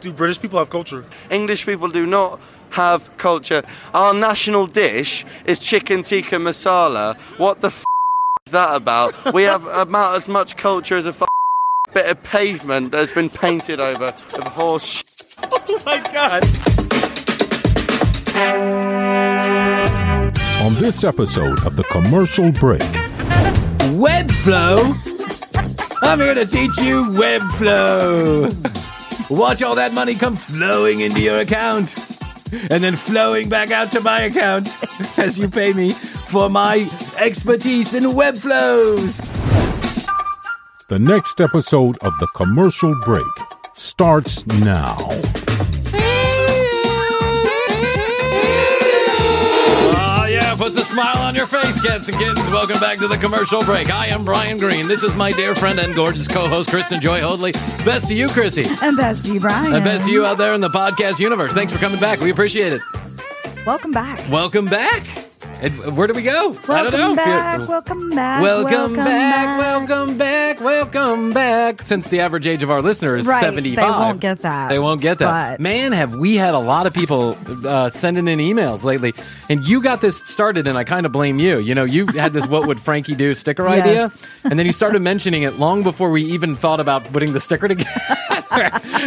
Do British people have culture? English people do not have culture. Our national dish is chicken tikka masala. What the f- is that about? We have about as much culture as a f- bit of pavement that's been painted over with horse. Sh- Oh my god! On this episode of The Commercial Break, Webflow? I'm here to teach you Webflow. Watch all that money come flowing into your account and then flowing back out to my account as you pay me for my expertise in web flows. the next episode of The Commercial Break starts now. Smile on your face, cats and kittens. Welcome back to the commercial break. I am Bryan Green. This is my dear friend and gorgeous co host, Kristen Joy Hoadley. Best to you, Krissy. And best to you, Brian. And best to you out there in the podcast universe. Thanks for coming back. We appreciate it. Welcome back. Welcome back. And where do we go? I don't Welcome know. back. Welcome back. Welcome, back, welcome back, welcome back. Since the average age of our listener is Right, 75. they won't get that. They won't get that. But- Man, have we had a lot of people uh, sending in emails lately. And you got this started, and I kind of blame you. You know, you had this what would Frankie do sticker Yes. idea, and then you started mentioning it long before we even thought about putting the sticker together.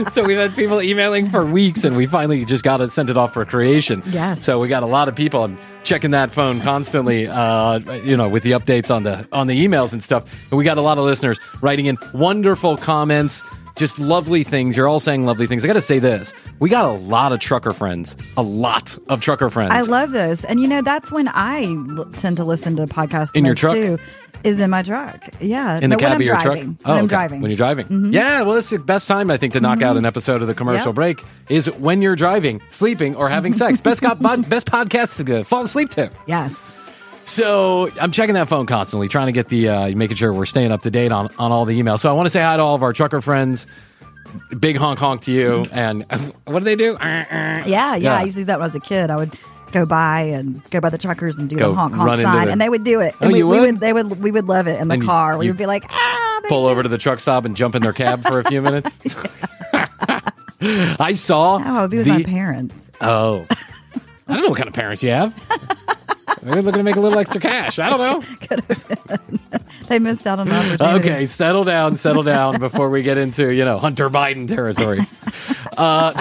so we've had people emailing for weeks, and we finally just got it, sent it off for creation. Yes. So we got a lot of people. I'm checking that phone constantly, uh, you know, with the updates on the on the emails and stuff. And we got a lot of listeners writing in wonderful comments, just lovely things. You're all saying lovely things. I got to say this: we got a lot of trucker friends, a lot of trucker friends. I love this. And you know, that's when I l- tend to listen to podcasts In your truck? too, is in my truck. Yeah. in the cab when of I'm your driving. truck. When I'm okay. driving. Mm-hmm. When you're driving. Yeah, well, it's the best time I think to knock out an episode of the commercial Yep. break is when you're driving, sleeping, or having sex. Best bod- best podcast to go- fall asleep to. Yes. So I'm checking that phone constantly, trying to get the uh, making sure we're staying up to date on on all the emails. So I want to say hi to all of our trucker friends. Big honk honk to you. And what do they do? Yeah, yeah. Yeah. I used to do that when I was a kid. I would go by and go by the truckers and do Go the honk honk sign, the- and they would do it. Oh, And we, you we would? They would. We would love it in the And you- car. we would be like, ah, they Pull over to the truck stop and jump in their cab for a few minutes. I saw. Oh, I would be with the, my parents. Oh, I don't know what kind of parents you have. They're looking to make a little extra cash. I don't know. They missed out on an opportunity. Okay, settle down, settle down before we get into you know Hunter Biden territory. uh,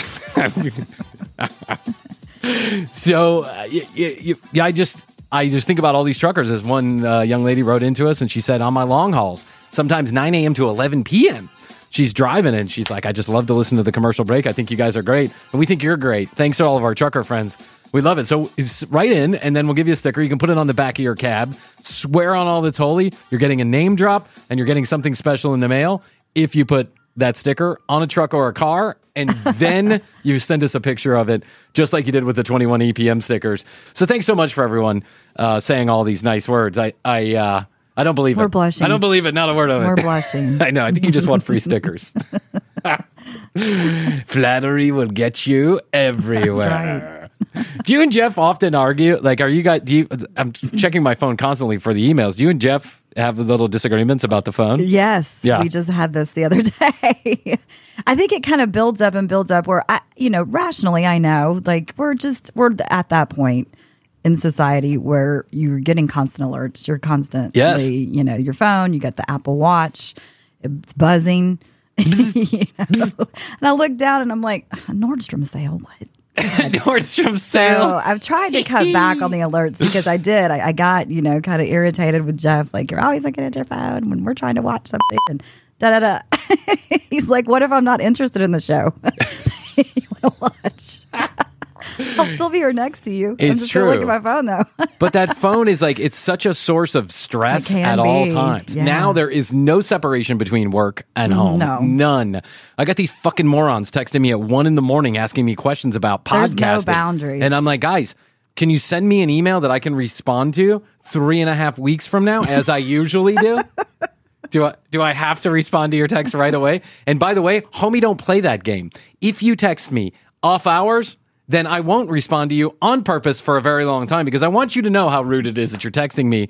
so uh, y- y- y- yeah, I just I just think about all these truckers. As one uh, young lady wrote into us, and she said on my long hauls, sometimes 9 a.m. to 11 p.m. She's driving and she's like, I just love to listen to the commercial break. I think you guys are great, and we think you're great. Thanks to all of our trucker friends. We love it. So write in, and then we'll give you a sticker. You can put it on the back of your cab. Swear on all that's holy. You're getting a name drop, and you're getting something special in the mail if you put that sticker on a truck or a car, and then you send us a picture of it, just like you did with the 21 EPM stickers. So thanks so much for everyone uh, saying all these nice words. I I uh, I don't believe We're it. blushing. I don't believe it. Not a word of it. We're blushing. I know. I think you just want free stickers. Flattery will get you everywhere. Do you and Jeff often argue? Like, are you guys? Do you? I'm checking my phone constantly for the emails. Do you and Jeff have little disagreements about the phone? Yes, Yeah. we just had this the other day. I think it kind of builds up and builds up where I, you know, rationally I know like we're just we're at that point in society where you're getting constant alerts. You're constantly, Yes. you know, your phone, you got the Apple Watch, it's buzzing. You know? And I look down and I'm like, Nordstrom sale, what? Nordstrom So sale. I've tried to cut back on the alerts because I did. I, I got, you know, kind of irritated with Jeff. Like, you're always looking at your phone when we're trying to watch something and da da da. He's like, what if I'm not interested in the show? you want to watch? I'll still be here next to you. I'm It's just gonna look true. at my phone though. But that phone is like it's such a source of stress at all times. yeah. Now there is no separation between work and home. No. None. I got these fucking morons texting me at one in the morning asking me questions about podcasting. There's no boundaries. And I'm like, guys, can you send me an email that I can respond to three and a half weeks from now, as I usually do? Do I do I have to respond to your text right away? And by the way, homie, don't play that game. If you text me off hours, then I won't respond to you on purpose for a very long time because I want you to know how rude it is that you're texting me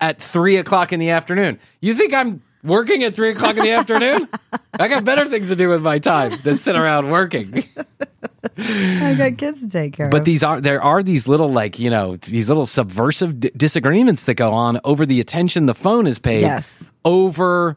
at three o'clock in the afternoon. You think I'm working at three o'clock in the afternoon? I got better things to do with my time than sit around working. I got kids to take care But of. But these are there are these little like you know these little subversive d- disagreements that go on over the attention the phone is paid Yes. over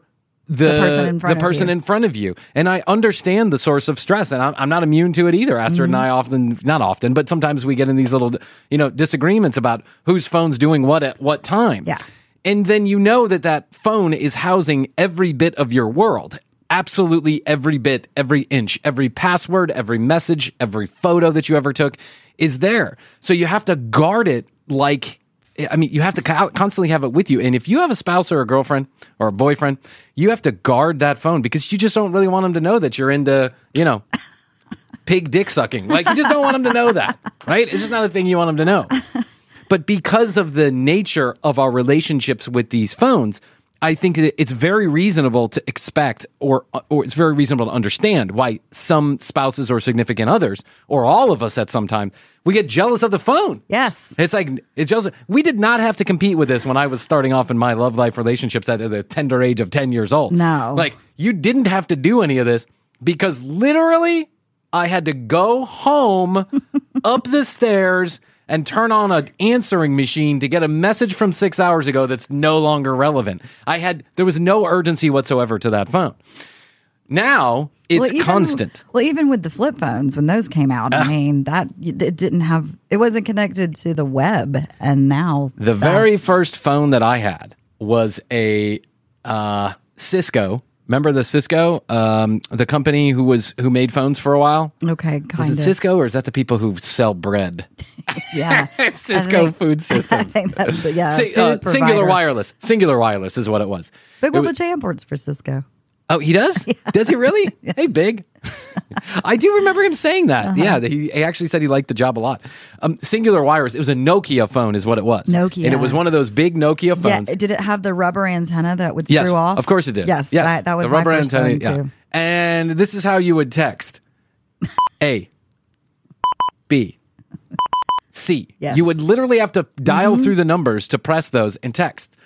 the, The person in front the of person you. in front of you. And I understand the source of stress, and I'm, I'm not immune to it either. Astrid and I Mm-hmm. often, not often, but sometimes we get in these little you know disagreements about whose phone's doing what at what time. Yeah. And then you know that that phone is housing every bit of your world. Absolutely every bit, every inch, every password, every message, every photo that you ever took is there. So you have to guard it like, I mean, you have to constantly have it with you. And if you have a spouse or a girlfriend or a boyfriend, you have to guard that phone because you just don't really want them to know that you're into, you know, pig dick sucking. Like you just don't want them to know that, right? It's just not a thing you want them to know. But because of the nature of our relationships with these phones, I think it's very reasonable to expect, or or it's very reasonable to understand why some spouses or significant others, or all of us at some time, we get jealous of the phone. yes. It's like it's just we did not have to compete with this when I was starting off in my love life relationships at the tender age of ten years old. No. like you didn't have to do any of this because literally I had to go home up the stairs and turn on an answering machine to get a message from six hours ago that's no longer relevant. I had there was no urgency whatsoever to that phone. Now it's Well, even- constant. Well, even with the flip phones when those came out, I mean that it didn't have it wasn't connected to the web, and now The very first phone that I had was a uh, Cisco. Remember the Cisco, um, the company who was who made phones for a while. okay Was it of Cisco or is that the people who sell bread? yeah Cisco think- Food I think that's the yeah Si- uh, Cingular wireless. Cingular wireless is what it was. It Will the J works for Cisco. Oh, he does? Does he really? Hey, big. I do remember him saying that. Uh-huh. Yeah, he, he actually said he liked the job a lot. Um, Cingular Wireless. It was a Nokia phone, is what it was. Nokia. and it was one of those big Nokia phones. Yeah, did it have the rubber antenna that would Yes, screw off? of course it did. Yes, yes, that, that was the rubber antenna. phone yeah. too. And this is how you would text: A, B, C. Yes. Mm-hmm. You would literally have to dial through the numbers to press those and text.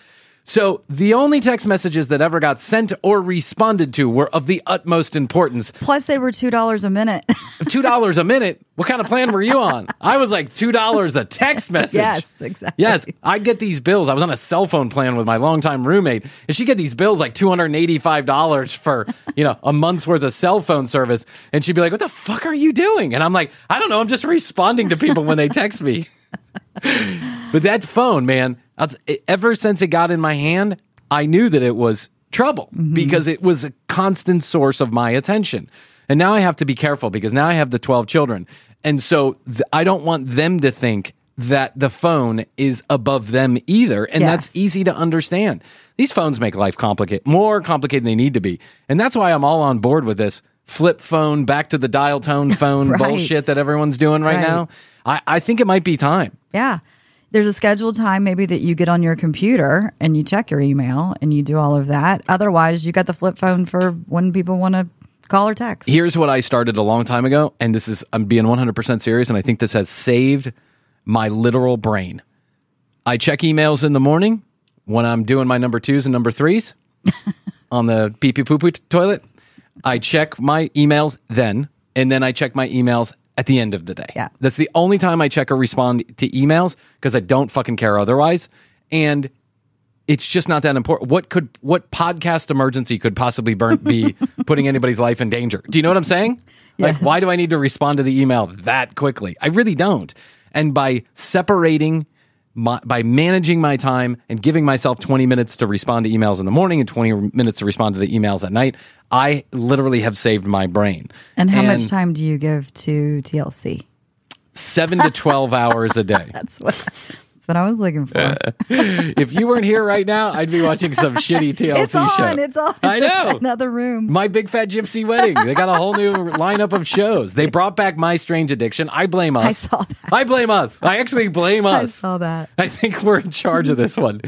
So the only text messages that ever got sent or responded to were of the utmost importance. Plus, they were two dollars a minute. Two dollars a minute. What kind of plan were you on? I was like two dollars a text message. Yes, exactly. Yes, I get these bills. I was on a cell phone plan with my longtime roommate, and she get these bills like two hundred and eighty-five dollars for you know a month's worth of cell phone service, and she'd be like, "What the fuck are you doing?" And I'm like, "I don't know. I'm just responding to people when they text me." but that phone, man, t- ever since it got in my hand, I knew that it was trouble mm-hmm. because it was a constant source of my attention. And now I have to be careful because now I have the 12 children. And so th- I don't want them to think that the phone is above them either. And Yes. that's easy to understand. These phones make life complicated, more complicated than they need to be. And that's why I'm all on board with this flip phone, back to the dial tone phone Right. bullshit that everyone's doing right, Right. now. I, I think it might be time. Yeah. There's a scheduled time maybe that you get on your computer and you check your email and you do all of that. Otherwise, you got the flip phone for when people want to Call or text. Here's what I started a long time ago, and this is I'm being 100% serious, and I think this has saved my literal brain. I check emails in the morning when I'm doing my number twos and number threes on the pee pee poo poo toilet. I check my emails then, and then I check my emails at the end of the day. Yeah. That's the only time I check or respond to emails because I don't fucking care otherwise. And it's just not that important. What could what podcast emergency could possibly burn, be putting anybody's life in danger? Do you know what I'm saying? Like, why do I need to respond to the email that quickly? I really don't. And by separating, my, by managing my time and giving myself 20 minutes to respond to emails in the morning and 20 minutes to respond to the emails at night, I literally have saved my brain. And how much time do you give to TLC? Seven to 12 hours a day. That's what that's what I was looking for. if you weren't here right now, I'd be watching some shitty TLC it's on. show. It's on. I know. Another room. My Big Fat Gypsy Wedding. They got a whole new lineup of shows. They brought back My Strange Addiction. I blame us. I saw that. I blame us. I actually blame us. I saw that. I think we're in charge of this one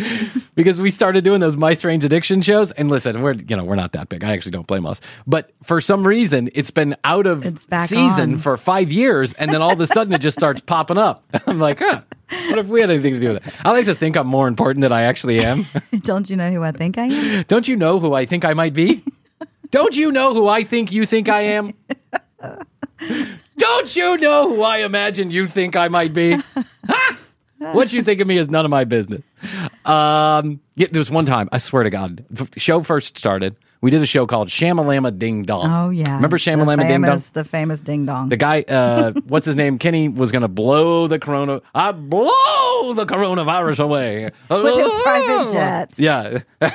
because we started doing those My Strange Addiction shows. And listen, we're you know we're not that big. I actually don't blame us. But for some reason, it's been out of season on. for five years, and then all of a sudden it just starts popping up. I'm like, huh. What if we had anything to do with it? I like to think I'm more important than I actually am. Don't you know who I think I am? Don't you know who I think I might be? Don't you know who I think you think I am? Don't you know who I imagine you think I might be? Ha! What you think of me is none of my business. Um, yeah, there was one time, I swear to God, the show first started. We did a show called Shamalama Ding Dong. Oh yeah. Remember Shamalama Ding Dong? The famous ding dong. The guy, uh, what's his name? Kenny was going to blow the corona. I blow the coronavirus away With his private jet. Yeah.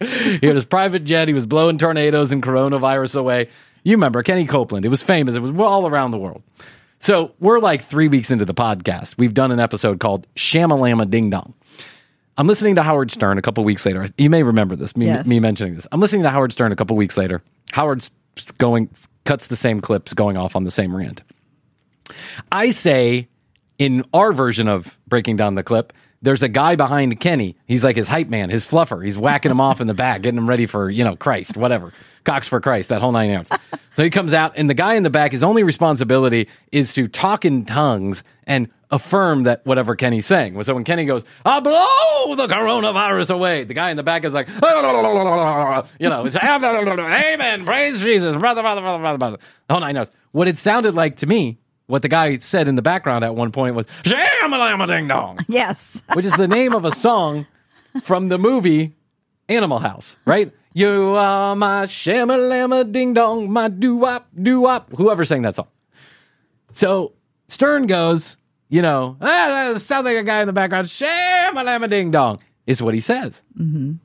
he had his private jet. He was blowing tornadoes and coronavirus away. You remember Kenny Copeland? It was famous. It was all around the world. So we're like three weeks into the podcast. We've done an episode called Shamalama Ding Dong. I'm listening to Howard Stern a couple weeks later. You may remember this, me, Yes. me mentioning this. I'm listening to Howard Stern a couple weeks later. Howard's going, cuts the same clips, going off on the same rant. I say in our version of breaking down the clip, there's a guy behind Kenny. He's like his hype man, his fluffer. He's whacking him off in the back, getting him ready for, you know, Christ, whatever. Cox for Christ, that whole nine yards. So he comes out, and the guy in the back, his only responsibility is to talk in tongues and affirm that whatever Kenny's saying. So when Kenny goes, I'll blow the coronavirus away, the guy in the back is like, you know, it's amen, praise Jesus, brother, brother, brother, brother, brother. The whole nine yards. What it sounded like to me, what the guy said in the background at one point was, Shamalama Ding Dong yes. which is the name of a song from the movie Animal House, right? You are my shamalama ding dong, my doo wop doo wop. Whoever sang that song. So Stern goes, you know, ah, that sounds like a guy in the background. Shamalama ding dong is what he says.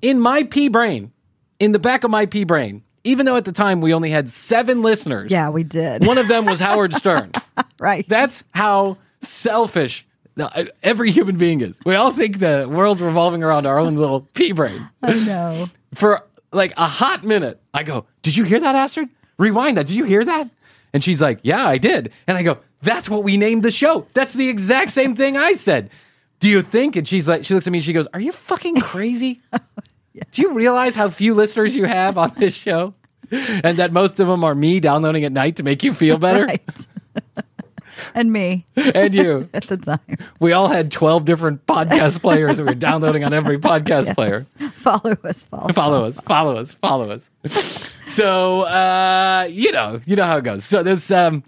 In my pea brain, in the back of my pea brain, even though at the time we only had seven listeners, Yeah, we did. one of them was Howard Stern. right. That's how selfish uh, every human being is. We all think the world's revolving around our own little pea brain. I know. For like a hot minute, I go, Did you hear that, Astrid? Rewind that. Did you hear that? And she's like, Yeah, I did. And I go, That's what we named the show. That's the exact same thing I said. Do you think? And she's like, She looks at me and she goes, Are you fucking crazy? Do you realize how few listeners you have on this show? And that most of them are me downloading at night to make you feel better? Right. and me And you. at the time. We all had 12 different podcast players that we were downloading on every podcast player. Follow us. Follow. Follow us, follow us, follow us. So, uh, you know, you know how it goes. So there's, um,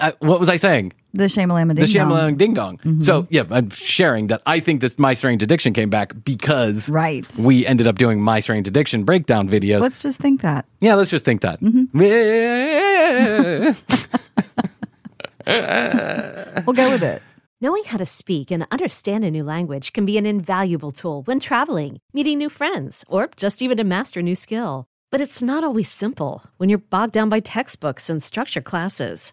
uh, what was I saying? The Shamalama The Ding Dong. Shyamalan Ding Dong. So, yeah, I'm sharing that I think that My Strange Addiction came back because Right. we ended up doing My Strange Addiction breakdown videos. Let's just think that. yeah, let's just think that. Mm-hmm. We'll go with it. Knowing how to speak and understand a new language can be an invaluable tool when traveling, meeting new friends, or just even to master a new skill. But it's not always simple when you're bogged down by textbooks and structured classes.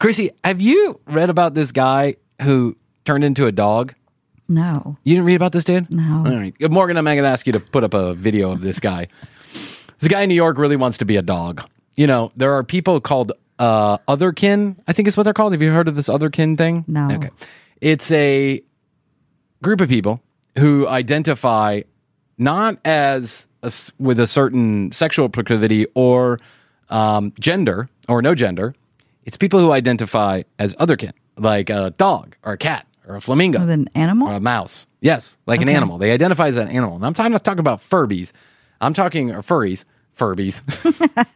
Krissy, have you read about this guy who turned into a dog? No. You didn't read about this dude? No. All right. Morgan, I'm going to ask you to put up a video of this guy. this guy in New York really wants to be a dog. You know, there are people called uh, otherkin, I think is what they're called. Have you heard of this otherkin thing? No. Okay. It's a group of people who identify not as a with a certain sexual proclivity or um, gender or no gender. It's people who identify as otherkin, like a dog or a cat or a flamingo With an animal? or a mouse. Yes, like an animal. They identify as an animal. And I'm talking, not talking about Furbies. I'm talking or furries. Furbies.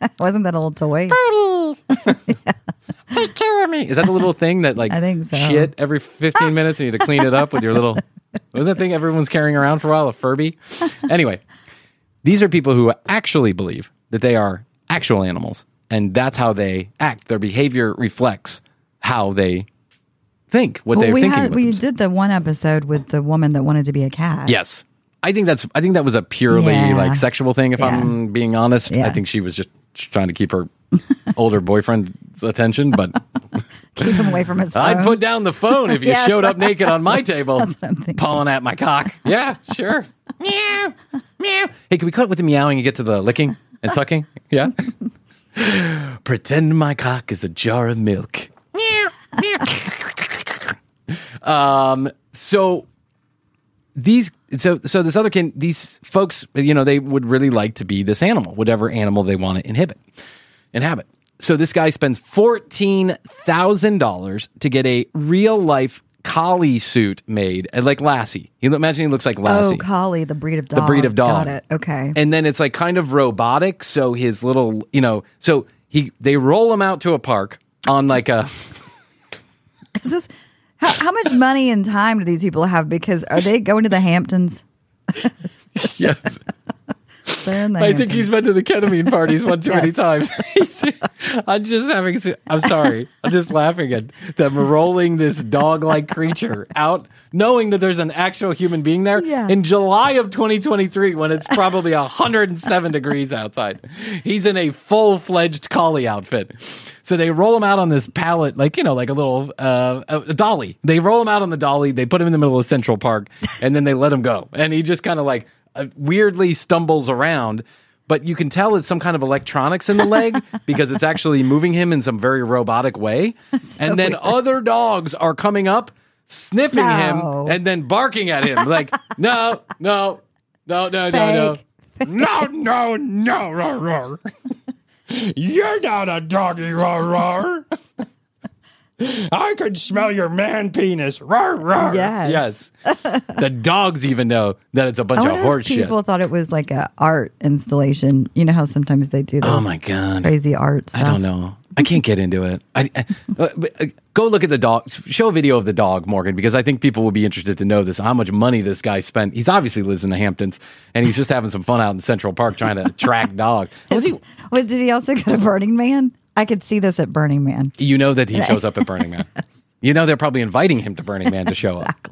Wasn't that a little toy? Take care of me. Is that the little thing that like I think so. shit every 15 minutes and you need to clean it up with your little what was that thing everyone's carrying around for a while? A Furby? Anyway, these are people who actually believe that they are actual animals and that's how they act. Their behavior reflects how they think, what Well, they're we thinking. had we themselves. did the one episode with the woman that wanted to be a cat. Yes. I think that's I think that was a purely Yeah. like sexual thing if I'm being honest. I think she was just trying to keep her older boyfriend's attention, but Keep him away from his phone. I'd put down the phone if you Yes. showed up naked on my table, that's what I'm pawing at my cock. Yeah, sure. meow, meow. Hey, can we cut with the meowing and get to the licking and sucking? Yeah. Pretend my cock is a jar of milk. Um. So these so so this otherkin these folks you know they would really like to be this animal whatever animal they want to inhibit inhabit so this guy spends $14000 to get a real life collie suit made uh, like lassie you imagine he looks like lassie Oh, collie, the breed of dog. the breed of dog Got it. Okay. and then it's like kind of robotic so his little you know so he they roll him out to a park on like a Is this how, how much money and time do these people have? Because are they going to the Hamptons? yes They're in the I think he's been to the ketamine parties one too many times. I'm just having. I'm sorry. I'm just laughing at them rolling this dog-like creature out, knowing that there's an actual human being there Yeah. in July of 2023 when it's probably 107 degrees outside. He's in a full-fledged collie outfit. So they roll him out on this pallet, like you know, like a little uh, a, dolly. They roll him out on the dolly. They put him in the middle of Central Park, and then they let him go. And he just kind of like Uh, weirdly stumbles around. But you can tell it's some kind of electronics in the leg because it's actually moving him in some very robotic way. and then other dogs are coming up, sniffing No. him, and then barking at him like, "No, no, no, no, no, no." No, no, no, roar, roar. You're not a doggy, roar, roar. I could smell your man penis. Roar, roar. Yes. Yes. the dogs even know that it's a bunch I of wonder horse if shit. people thought it was like a art installation. You know how sometimes they do those Oh my god. crazy art stuff. I don't know. I can't get into it. I, I- uh, uh, go look at the dog. Show a video of the dog, Morgan, because I think people will be interested to know this. How much money this guy spent? He's obviously lives in the Hamptons, and he's just having some fun out in Central Park trying to track dog. Was he? Wait, did he also go to Burning Man? I could see this at Burning Man. You know that he shows up at Burning Man. You know they're probably inviting him to Burning Man to show up.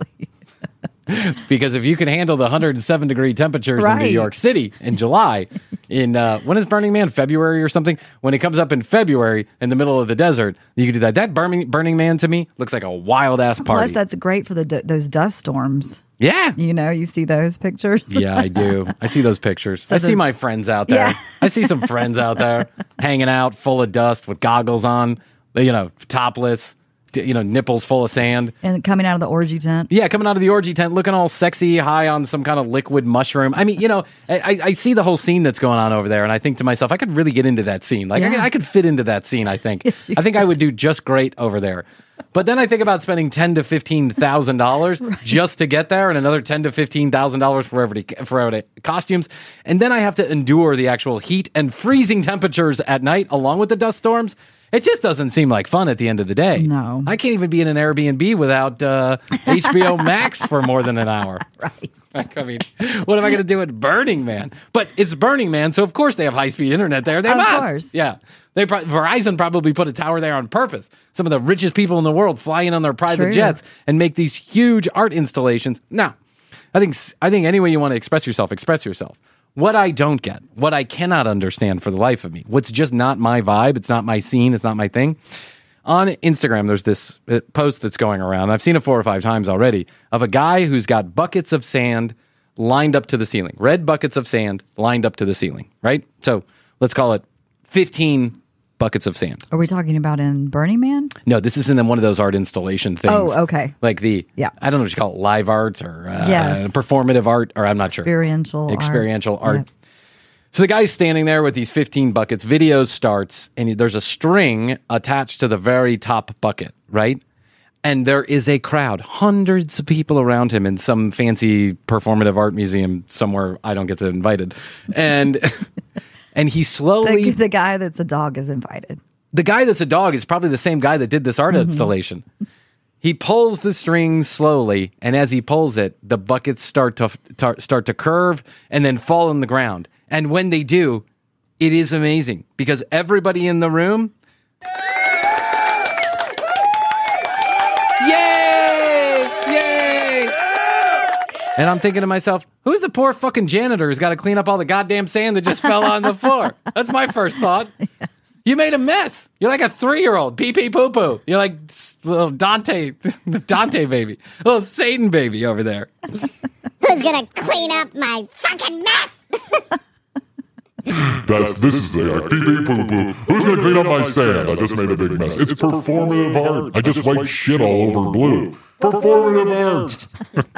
Because if you can handle the 107 degree temperatures in New York City in July, in uh, when is Burning Man? February or something? When it comes up in February in the middle of the desert, you can do that. That Burning Burning Man to me looks like a wild ass party. Plus, that's great for the those dust storms. yeah. You know, you see those pictures. Yeah, I do. I see those pictures. I see the- my friends out there. Yeah. I see some friends out there hanging out full of dust with goggles on, you know, topless, you know, nipples full of sand. And coming out of the orgy tent. Yeah, coming out of the orgy tent, looking all sexy, high on some kind of liquid mushroom. I mean, you know, I, I- see the whole scene that's going on over there, and I think to myself, I could really get into that scene. Like, I, could, I could fit into that scene. I think. Yes, I think I would do just great over there. But then I think about spending ten to fifteen thousand dollars just to get there, and another ten to fifteen thousand dollars for every for every costumes, and then I have to endure the actual heat and freezing temperatures at night, along with the dust storms. It just doesn't seem like fun at the end of the day. No. I can't even be in an Airbnb without uh, HBO Max for more than an hour. Right. Like, I mean, what am I going to do at Burning Man? But it's Burning Man, so of course they have high speed internet there. They Of must. course. Yeah. They pro- Verizon probably put a tower there on purpose. Some of the richest people in the world fly in on their private True. jets and make these huge art installations. Now, I think I think any way you want to express yourself, express yourself. What I don't get, what I cannot understand for the life of me, what's just not my vibe, it's not my scene, it's not my thing. On Instagram, there's this uh, post that's going around. I've seen it four or five times already of a guy who's got buckets of sand lined up to the ceiling, red buckets of sand lined up to the ceiling, right? So let's call it 15 buckets of sand. Are we talking about in Burning Man? No, this is in one of those art installation things. Oh, okay. Like the Yeah. I don't know what you call it, live art or uh, Yes. performative art, or I'm not sure. Experiential art. Art. Yeah. So the guy's standing there with these 15 buckets. Video starts, and there's a string attached to the very top bucket, right? And there is a crowd, hundreds of people around him in some fancy performative art museum somewhere. I don't get to invited, and and he slowly The, the guy that's a dog is invited. the guy that's a dog is probably the same guy that did this art Mm-hmm. installation. He pulls the string slowly, and as he pulls it, the buckets start to tar- start to curve and then fall on the ground. And when they do, it is amazing because everybody in the room, yay, yay! And I'm thinking to myself, who's the poor fucking janitor who's got to clean up all the goddamn sand that just fell on the floor? That's my first thought. You made a mess. You're like a three year old, pee pee poo poo. You're like little Dante, Dante baby, little Satan baby over there. Who's gonna clean up my fucking mess? That's this is the art. Pee pee poo poo. Who's gonna clean up my sand? I just made a big mess. It's performative art. I just wiped shit all over blue. Performative art.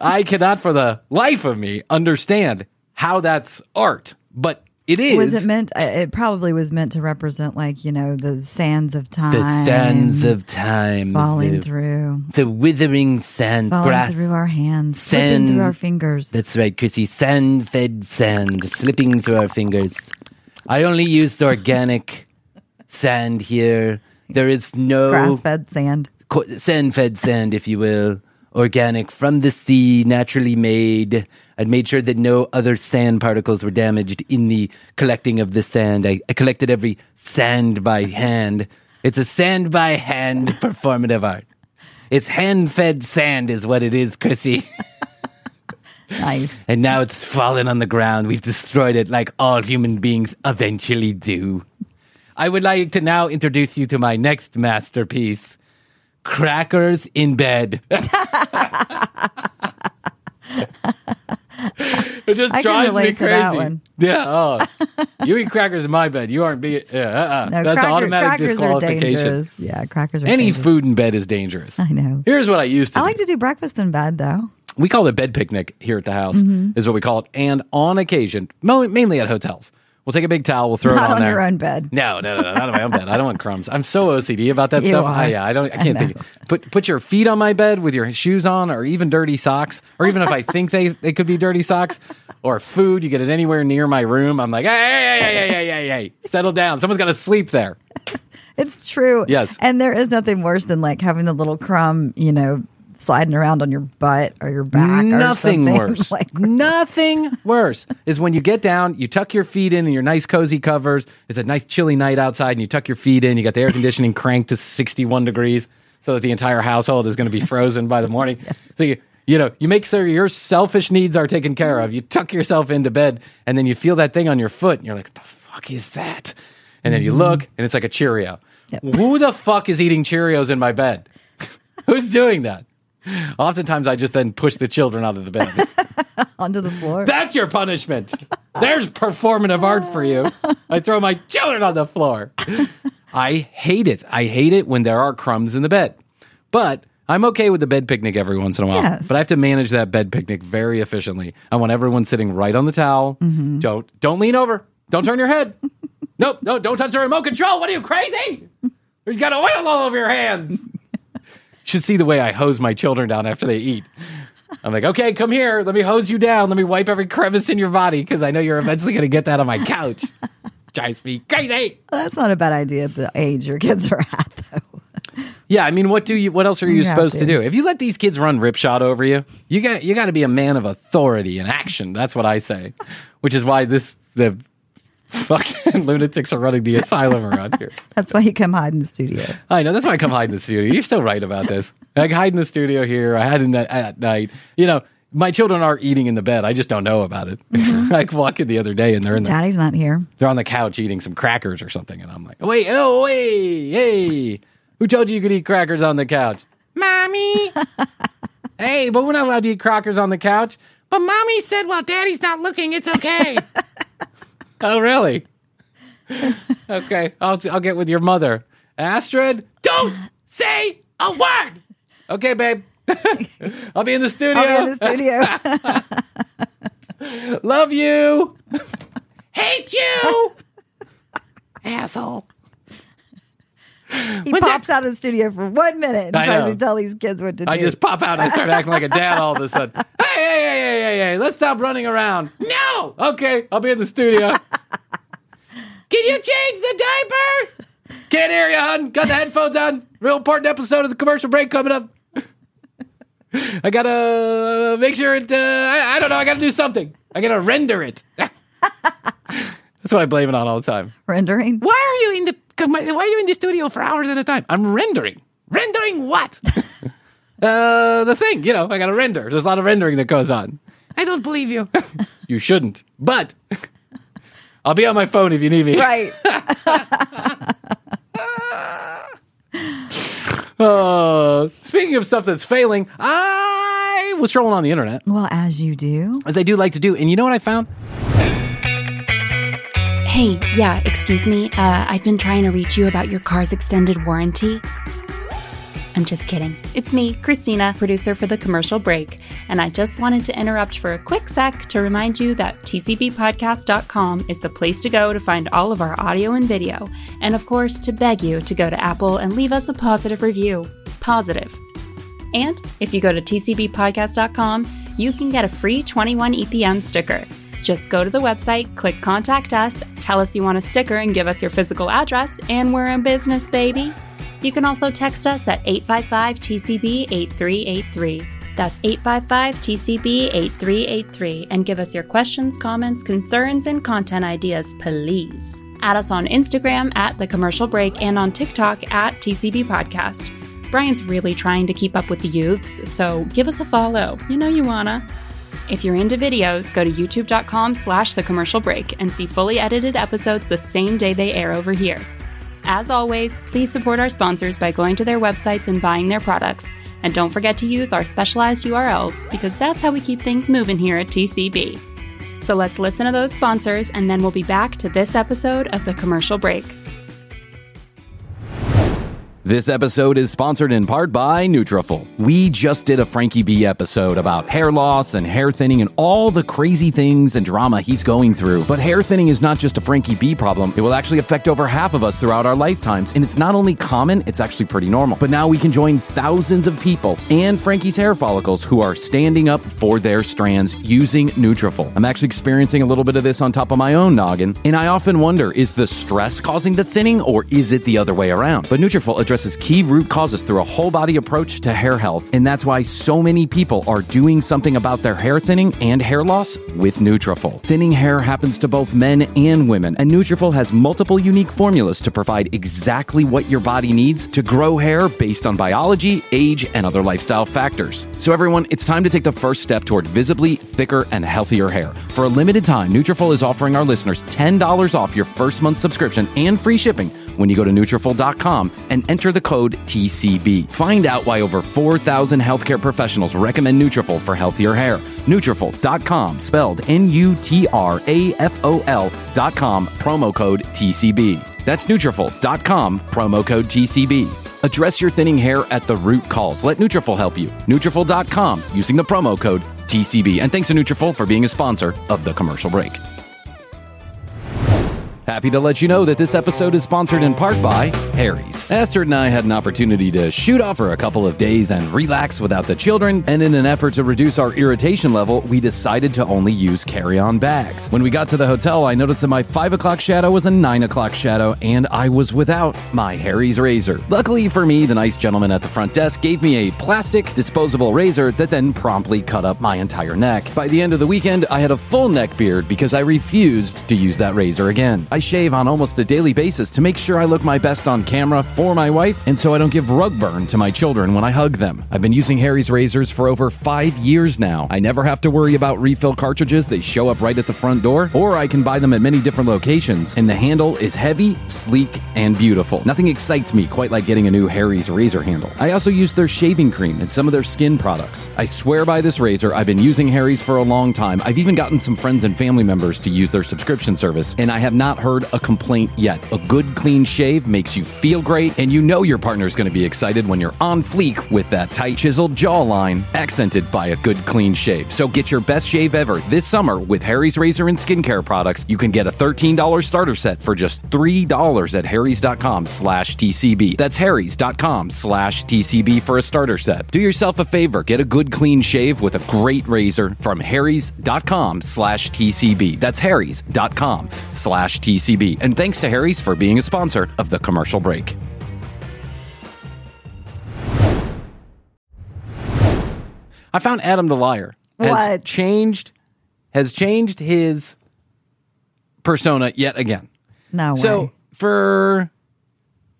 I cannot for the life of me understand how that's art, but it is. Was it meant? uh, It probably was meant to represent, like you know, the sands of time, the sands of time falling the, through, the withering sand falling grass. through our hands, slipping Sand. through our fingers. That's right, Krissy. Sand fed sand slipping through our fingers. I only used organic sand here. There is no Grass-fed sand. sand fed sand, if you will. Organic from the sea, naturally made. I'd made sure that no other sand particles were damaged in the collecting of the sand. I, I collected every sand by hand. It's a sand by hand performative art. It's hand fed sand, is what it is, Krissy. Nice. And now it's fallen on the ground. We've destroyed it like all human beings eventually do. I would like to now introduce you to my next masterpiece Crackers in Bed. it just I drives me crazy. Yeah. Oh. you eat crackers in my bed. You aren't being. Yeah, uh-uh. No, That's cracker- automatic crackers are disqualification. dangerous. Yeah, crackers are Any dangerous. food in bed is dangerous. I know. Here's what I used to I do like to do breakfast in bed though. we call it a bed picnic here at the house Mm-hmm. is what we call it and on occasion mainly at hotels we'll take a big towel we'll throw it on there. Not on there your own bed. no no no, no not on my own bed i don't want crumbs i'm so ocd about that You stuff. I, yeah i don't i can't I think put put your feet on my bed with your shoes on or even dirty socks or even if i think they they could be dirty socks or food you get it anywhere near my room i'm like hey hey hey hey hey hey, hey. settle down someone's got to sleep there It's true. Yes. And there is nothing worse than like having the little crumb, you know, sliding around on your butt or your back. Nothing or something. worse. Like Nothing worse is when you get down, you tuck your feet in in your nice cozy covers. It's a nice chilly night outside, and you tuck your feet in. You got the air conditioning cranked to sixty-one degrees, so that the entire household is going to be frozen by the morning. So you, you know, you make sure your selfish needs are taken care of. You tuck yourself into bed, and then you feel that thing on your foot, and you're like, "The fuck is that?" And then you mm-hmm. look, and it's like a Cheerio. Who the fuck is eating Cheerios in my bed? Who's doing that? Oftentimes, I just then push the children out of the bed. onto the floor. That's your punishment. There's performative art for you. I throw my children on the floor. I hate it. I hate it when there are crumbs in the bed. But I'm okay with the bed picnic every once in a while. Yes. But I have to manage that bed picnic very efficiently. I want everyone sitting right on the towel. Mm-hmm. Don't don't lean over. Don't turn your head. nope, no, don't touch the remote control. What are you crazy? You got oil all over your hands. Should see the way I hose my children down after they eat. I'm like, okay, come here. Let me hose you down. Let me wipe every crevice in your body because I know you're eventually going to get that on my couch. Drives me crazy. Well, that's not a bad idea at the age your kids are at, though. Yeah, I mean, what do you? What else are you You supposed to. to. do? If you let these kids run ripshot over you, you got you got to be a man of authority and action. That's what I say. Which is why this the fucking lunatics are running the asylum around here. That's why you come hide in the studio. I know. That's why I come hide in the studio. You're still right about this. I hide in the studio here. I hide in the, at night. You know, my children are eating in the bed. I just don't know about it. I walked in the other day and they're in the, Daddy's not here. they're on the couch eating some crackers or something, and I'm like, oh, wait, oh wait, hey, who told you you could eat crackers on the couch? Mommy. hey, but we're not allowed to eat crackers on the couch. But mommy said, while daddy's not looking, it's okay. Oh, really? okay, I'll I'll get with your mother, Astrid. Don't say a word. Okay, babe. I'll be in the studio. I'll be in the studio. Love you. Hate you. Asshole. He What's pops out of the studio for one minute and I tries know. to tell these kids what to do. I just pop out and I start acting like a dad all of a sudden. Hey, hey, hey, hey, hey, hey, let's stop running around. No. Okay, I'll be in the studio. Can you change the diaper? Can't hear you, hon. Got the headphones on. Real important episode of the commercial break coming up. I gotta make sure it, uh, I, I don't know, I gotta do something. I gotta render it. That's what I blame it on all the time. rendering. Why are you in the why are you in the studio for hours at a time? I'm rendering. Rendering what? uh the thing, you know, I got to render. There's a lot of rendering that goes on. I don't believe you. you shouldn't. But I'll be on my phone if you need me. Right. Uh, speaking of stuff that's failing, I was trolling on the internet well, as you do. as I do like to do, and you know what I found? Hey, yeah, excuse me. Uh, I've been trying to reach you about your car's extended warranty. I'm just kidding. It's me, Christina, producer for the commercial break, and I just wanted to interrupt for a quick sec to remind you that tcbpodcast.com is the place to go to find all of our audio and video, and of course, to beg you to go to Apple and leave us a positive review. Positive. And if you go to tcbpodcast.com, you can get a free 21 EPM sticker. Just go to the website, click contact us, tell us you want a sticker, and give us your physical address, and we're in business, baby. You can also text us at 855 TCB 8383. That's 855 TCB 8383 and give us your questions, comments, concerns, and content ideas, please. Add us on Instagram at The Commercial Break and on TikTok at TCB Podcast. Bryan's really trying to keep up with the youths, so give us a follow. You know you wanna. If you're into videos, go to youtube.com slash the commercial break and see fully edited episodes the same day they air over here. As always, please support our sponsors by going to their websites and buying their products. And don't forget to use our specialized URLs because that's how we keep things moving here at TCB. So let's listen to those sponsors and then we'll be back to this episode of The Commercial Break. This episode is sponsored in part by Nutrafol. We just did a Frankie B episode about hair loss and hair thinning and all the crazy things and drama he's going through. But hair thinning is not just a Frankie B problem. It will actually affect over half of us throughout our lifetimes. And it's not only common, it's actually pretty normal. But now we can join thousands of people and Frankie's hair follicles who are standing up for their strands using Nutrafol. I'm actually experiencing a little bit of this on top of my own noggin, and I often wonder, is the stress causing the thinning or is it the other way around? But Nutrafol addresses key root causes through a whole body approach to hair health, and that's why so many people are doing something about their hair thinning and hair loss with Nutrafol. Thinning hair happens to both men and women, and Nutrafol has multiple unique formulas to provide exactly what your body needs to grow hair based on biology, age, and other lifestyle factors. So everyone, it's time to take the first step toward visibly thicker and healthier hair. For a limited time, Nutrafol is offering our listeners $10 off your first month subscription and free shipping when you go to Nutrafol.com and enter the code TCB. Find out why over 4,000 healthcare professionals recommend Nutrafol for healthier hair. Nutrafol.com, spelled N-U-T-R-A-F-O-L dot com, promo code TCB. That's Nutrafol.com, promo code TCB. Address your thinning hair at the root calls. Let Nutrafol help you. Nutrafol.com using the promo code TCB. And thanks to Nutrafol for being a sponsor of the commercial break. Happy to let you know that this episode is sponsored in part by Harry's. Astrid and I had an opportunity to shoot off for a couple of days and relax without the children, and in an effort to reduce our irritation level, we decided to only use carry on bags. When we got to the hotel, I noticed that my 5 o'clock shadow was a 9 o'clock shadow, and I was without my Harry's razor. Luckily for me, the nice gentleman at the front desk gave me a plastic disposable razor that then promptly cut up my entire neck. By the end of the weekend, I had a full neck beard because I refused to use that razor again. I shave on almost a daily basis to make sure I look my best on camera for my wife and so I don't give rug burn to my children when I hug them. I've been using Harry's razors for over five years now. I never have to worry about refill cartridges, they show up right at the front door, or I can buy them at many different locations. And the handle is heavy, sleek, and beautiful. Nothing excites me quite like getting a new Harry's razor handle. I also use their shaving cream and some of their skin products. I swear by this razor, I've been using Harry's for a long time. I've even gotten some friends and family members to use their subscription service, and I have not heard a complaint yet. A good clean shave makes you feel great, and you know your partner's going to be excited when you're on fleek with that tight, chiseled jawline, accented by a good clean shave. So get your best shave ever this summer with Harry's Razor and Skincare products. You can get a $13 starter set for just $3 at harrys.com slash TCB. That's harrys.com slash TCB for a starter set. Do yourself a favor, get a good clean shave with a great razor from harrys.com slash TCB. That's harrys.com slash TCB. And thanks to Harry's for being a sponsor of the commercial break. I found Adam the Liar has What? changed has changed his persona yet again. No So way. for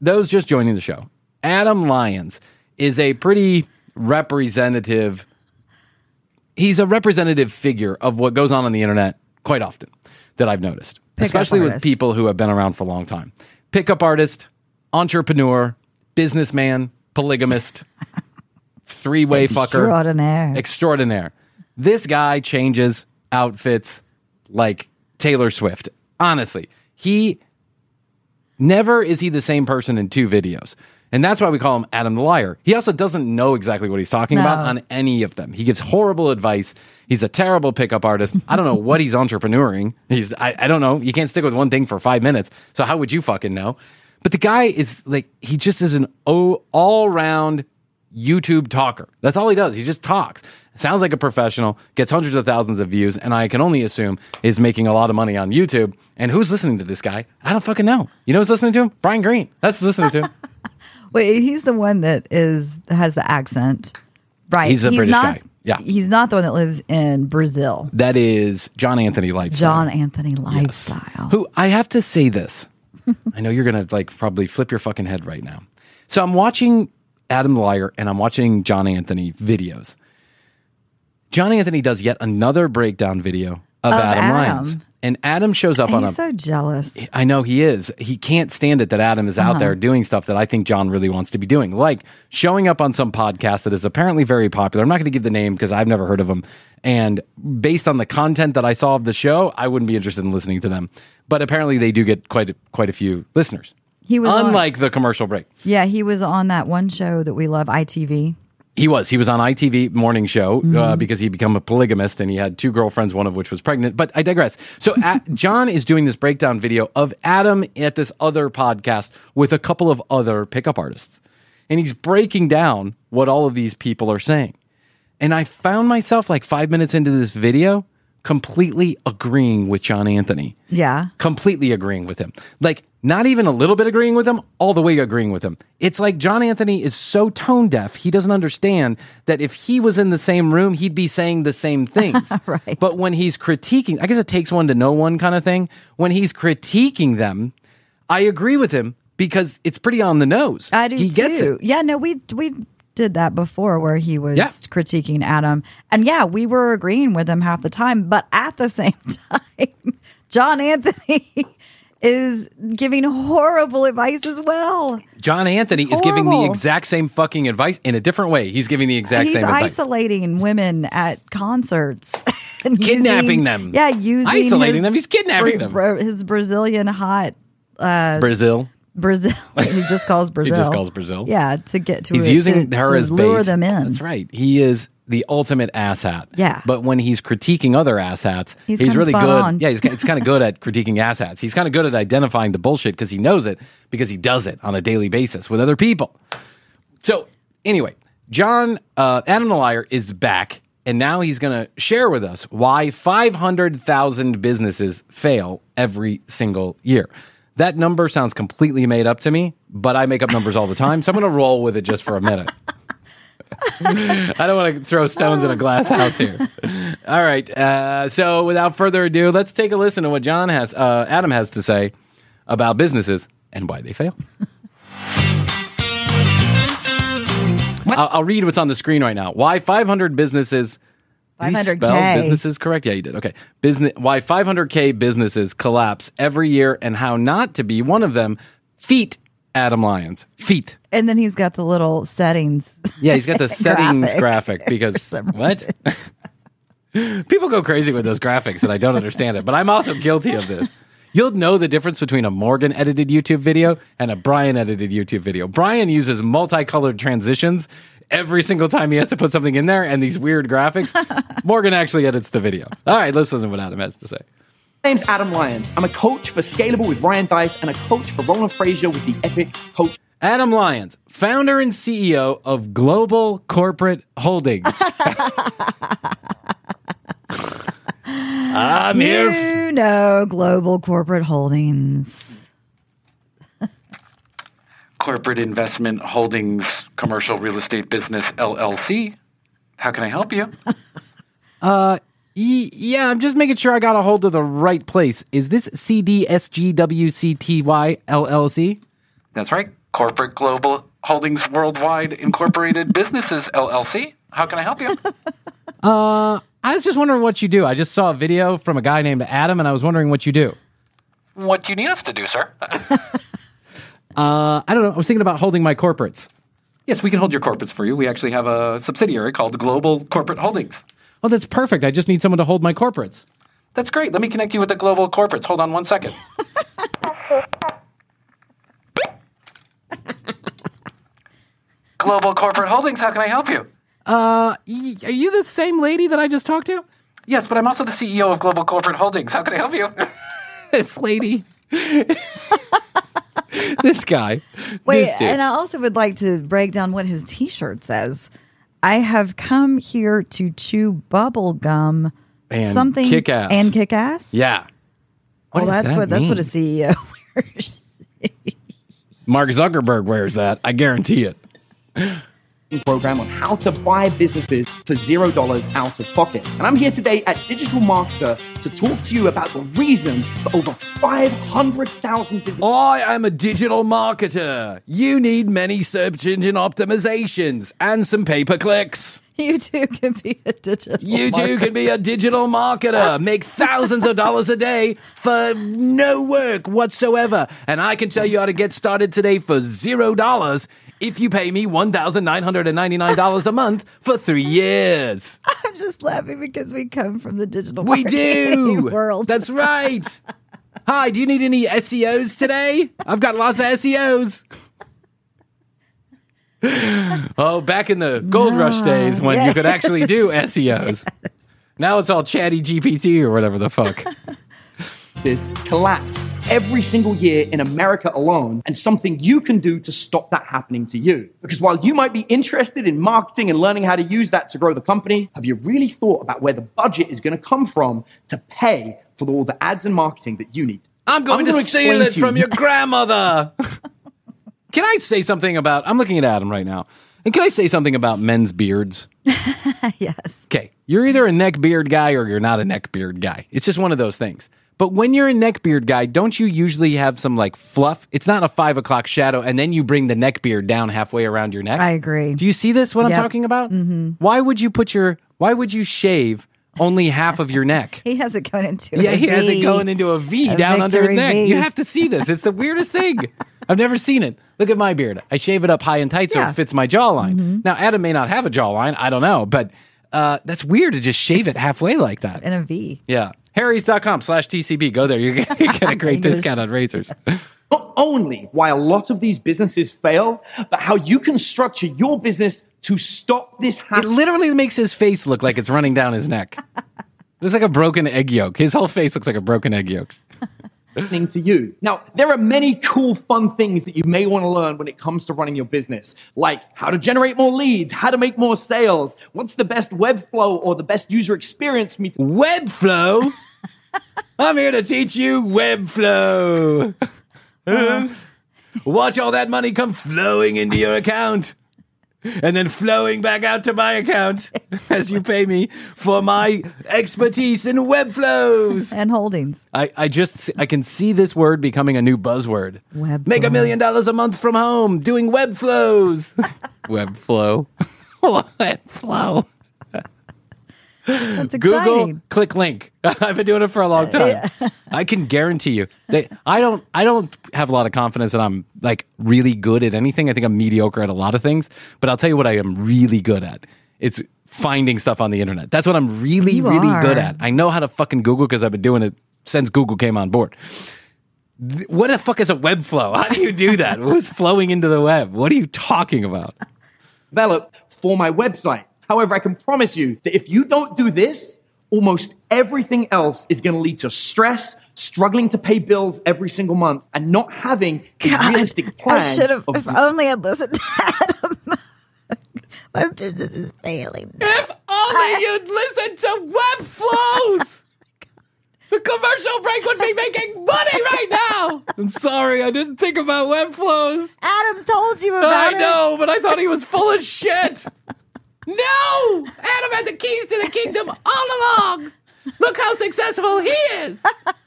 those just joining the show, Adam Lyons is a pretty representative. He's a representative figure of what goes on on the internet quite often that I've noticed, Especially with people who have been around for a long time. Pickup artist, entrepreneur, businessman, polygamist, three way fucker Extraordinaire. extraordinaire. This guy changes outfits like Taylor Swift. Honestly, he never is he the same person in two videos. And that's why we call him Adam the Liar. He also doesn't know exactly what he's talking about on any of them. He gives horrible advice. He's a terrible pickup artist. I don't know what he's entrepreneuring. He's I, I don't know. You can't stick with one thing for five minutes. So how would you fucking know? But the guy is like he just is an all round YouTube talker. That's all he does. He just talks. Sounds like a professional, gets hundreds of thousands of views, and I can only assume is making a lot of money on YouTube. And who's listening to this guy? I don't fucking know. You know who's listening to him? Bryan Green. That's listening to him. Wait, he's the one that is has the accent, right? He's a British not, guy. Yeah. he's not the one that lives in Brazil. That is John Anthony Lifestyle. John Anthony lifestyle. Who I have to say this. I know you're gonna like probably flip your fucking head right now. So I'm watching Adam the Liar and I'm watching John Anthony videos. John Anthony does yet another breakdown video of, Of Adam, Adam. Lyons. And Adam shows up on a He's so jealous. I know he is. He can't stand it that Adam is out Uh-huh. there doing stuff that I think John really wants to be doing, like showing up on some podcast that is apparently very popular. I'm not going to give the name because I've never heard of them. And based on the content that I saw of the show, I wouldn't be interested in listening to them. But apparently, they do get quite a, quite a few listeners. He was on- unlike the commercial break. Yeah, he was on that one show that we love, ITV. He was. He was on ITV morning show uh, Mhm. because he became a polygamist and he had two girlfriends, one of which was pregnant. But I digress. So a John is doing this breakdown video of Adam at this other podcast with a couple of other pickup artists, and he's breaking down what all of these people are saying. And I found myself like five minutes into this video completely agreeing with John Anthony Yeah. completely agreeing with him. Like not even a little bit agreeing with him, all the way agreeing with him. It's like John Anthony is so tone deaf, he doesn't understand that if he was in the same room, he'd be saying the same things. right. But when he's critiquing, I guess it takes one to know one kind of thing. When he's critiquing them, I agree with him because it's pretty on the nose. I do he too. gets it. Yeah, no, we we did that before where he was Yeah. critiquing Adam. And yeah, we were agreeing with him half the time, but at the same time, John Anthony is giving horrible advice as well. John Anthony is giving the exact same fucking advice in a different way. He's giving the exact He's same advice. He's isolating women at concerts. and Kidnapping using- them. Yeah, using Isolating his them. He's kidnapping them. His Brazilian hot uh, Brazil. Brazil. he just calls Brazil. He just calls Brazil. Yeah, to get to He's it, using to, her to as lure bait. them in. That's right. He is the ultimate asshat. Yeah. But when he's critiquing other asshats, He's he's, really good. on. Yeah, he's, he's kind of good at critiquing asshats. He's kind of good at identifying the bullshit because he knows it because he does it on a daily basis with other people. So anyway, John uh, Adam the Liar is back, and now he's going to share with us why 500,000 businesses fail every single year. That number sounds completely made up to me, but I make up numbers all the time, so I'm going to roll with it just for a minute. I don't want to throw stones in a glass house here. All right. Uh, so without further ado, let's take a listen to what John has, uh, Adam has to say about businesses and why they fail. I'll, I'll read what's on the screen right now. Why 500 businesses. Did he 500K. businesses correct? Yeah, you did. Okay. Business. Why 500k businesses collapse every year, and how not to be one of them. Feet. Adam Lyons. Feet. And then he's got the little settings. Yeah, he's got the settings Graphic. graphic because what? People go crazy with those graphics, and I don't understand it. But I'm also guilty of this. You'll know the difference between a Morgan edited YouTube video and a Bryan edited YouTube video. Bryan uses multicolored transitions every single time he has to put something in there and these weird graphics. Morgan actually edits the video. All right, let's listen to what Adam has to say. My name's Adam Lyons. I'm a coach for Scalable with Ryan Deiss and a coach for Roland Frazier with the Epic Coach. Adam Lyons, founder and CEO of Global Corporate Holdings. I'm here. You know, Global Corporate Holdings. Corporate Investment Holdings Commercial Real Estate Business LLC. How can I help you? uh, y- yeah, I'm just making sure I got a hold of the right place. Is this CDSGWCTY LLC? That's right. Corporate Global Holdings Worldwide Incorporated Businesses LLC. How can I help you? uh, I was just wondering what you do. I just saw a video from a guy named Adam, and I was wondering what you do. What do you need us to do, sir? Uh, I don't know. I was thinking about holding my corporates. Yes, we can hold your corporates for you. We actually have a subsidiary called Global Corporate Holdings. Oh, that's perfect. I just need someone to hold my corporates. That's great. Let me connect you with the global corporates. Hold on one second. global Corporate Holdings, how can I help you? Uh, y- are you the same lady that I just talked to? Yes, but I'm also the CEO of Global Corporate Holdings. How can I help you? this lady. this guy. Wait, This and I also would like to break down what his T-shirt says. I have come here to chew bubble gum, And something kick ass. and kick ass. Yeah. What well, that's that what that's what a? CEO wears. Mark Zuckerberg wears that. I guarantee it. Program on how to buy businesses for zero dollars out of pocket. And I'm here today at Digital Marketer to talk to you about the reason for over 500,000 businesses. I am a digital marketer. You need many search engine optimizations and some pay per clicks. You too can be a digital. You too can be a digital marketer, make thousands of dollars a day for no work whatsoever. And I can tell you how to get started today for zero dollars if you pay me $1,999 a month for three years. I'm just laughing because we come from the digital world. We do. world. That's right. Hi, do you need any SEOs today? I've got lots of SEOs. oh, back in the gold rush days when you could actually do SEOs. Now it's all chatty GPT or whatever the fuck. This collapse every single year in America alone, and something you can do to stop that happening to you. Because while you might be interested in marketing and learning how to use that to grow the company, have you really thought about where the budget is going to come from to pay for all the ads and marketing that you need? I'm going gonna to steal it to from your grandmother. Can I say something about? I'm looking at Adam right now. And can I say something about men's beards? yes. Okay, you're either a neck beard guy or you're not a neck beard guy. It's just one of those things. But when you're a neck beard guy, don't you usually have some like fluff? It's not a five o'clock shadow, and then you bring the neck beard down halfway around your neck. I agree. Do you see this? What I'm talking about? Mm-hmm. Why would you put your? Why would you shave only half of your neck? He has it going into Yeah, a he has it going into a V A down under his neck. V. You have to see this. It's the weirdest thing. I've never seen it. Look at my beard. I shave it up high and tight so Yeah. it fits my jawline. Now, Adam may not have a jawline. I don't know, but uh, that's weird to just shave it halfway like that. in a V. Yeah. Harry's.com slash TCB. Go there. You get, you get a great discount on razors. not only why a lot of these businesses fail, but how you can structure your business to stop this It literally makes his face look like it's running down his neck. looks like a broken egg yolk. His whole face looks like a broken egg yolk. Happening to you. Now, there are many cool, fun things that you may want to learn when it comes to running your business, like how to generate more leads, how to make more sales, what's the best web flow or the best user experience for me to Webflow? I'm here to teach you Webflow. Uh-huh. Watch all that money come flowing into your account and then flowing back out to my account as you pay me for my expertise in web flows. and holdings. I, I just I can see this word becoming a new buzzword. Web Make a million dollars a month from home doing web flows. web flow. web flow. That's Google click link. I've been doing it for a long time. I can guarantee you. They, I don't. I don't have a lot of confidence that I'm like really good at anything. I think I'm mediocre at a lot of things. But I'll tell you what I am really good at. It's finding stuff on the internet. That's what I'm really, You really are. good at. I know how to fucking Google because I've been doing it since Google came on board. Th- What the fuck is a web flow? How do you do that? What's flowing into the web? What are you talking about? develop for my website. However, I can promise you that if you don't do this, almost everything else is going to lead to stress, struggling to pay bills every single month, and not having a realistic plan. I should have, of if only I'd listened to Adam. My business is failing. If only you'd listen to web flows. Oh the commercial break would be making money right now. I'm sorry, I didn't think about web flows. Adam told you about I it. I know, but I thought he was full of shit. No! Adam had the keys to the kingdom all along. Look how successful he is.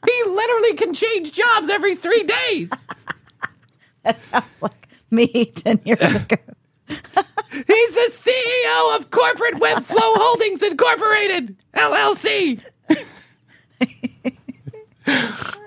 He literally can change jobs every three days. That sounds like me 10 years ago. He's the CEO of Corporate Webflow Holdings Incorporated, LLC.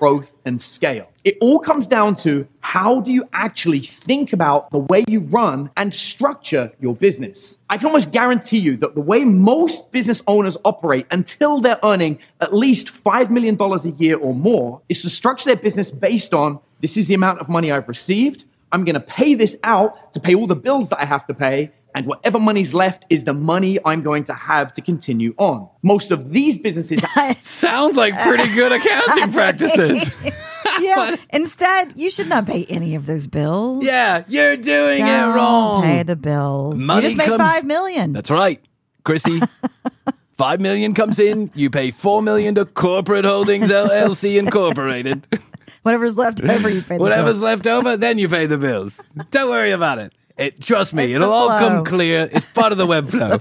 Growth and scale. It all comes down to how do you actually think about the way you run and structure your business. I can almost guarantee you that the way most business owners operate until they're earning at least $5 million a year or more is to structure their business based on this is the amount of money I've received. I'm going to pay this out to pay all the bills that I have to pay. And whatever money's left is the money I'm going to have to continue on. Most of these businesses Sounds like pretty good accounting practices. yeah. Instead, you should not pay any of those bills. Yeah, you're doing Don't it wrong. Pay the bills. Money you just made comes- five million. That's right, Krissy. Five million comes in, you pay four million to Corporate Holdings LLC Incorporated. Whatever's left over, you pay the Whatever's bills. left over, then you pay the bills. Don't worry about it. It trust me, It's it'll all come clear. It's part of the web flow.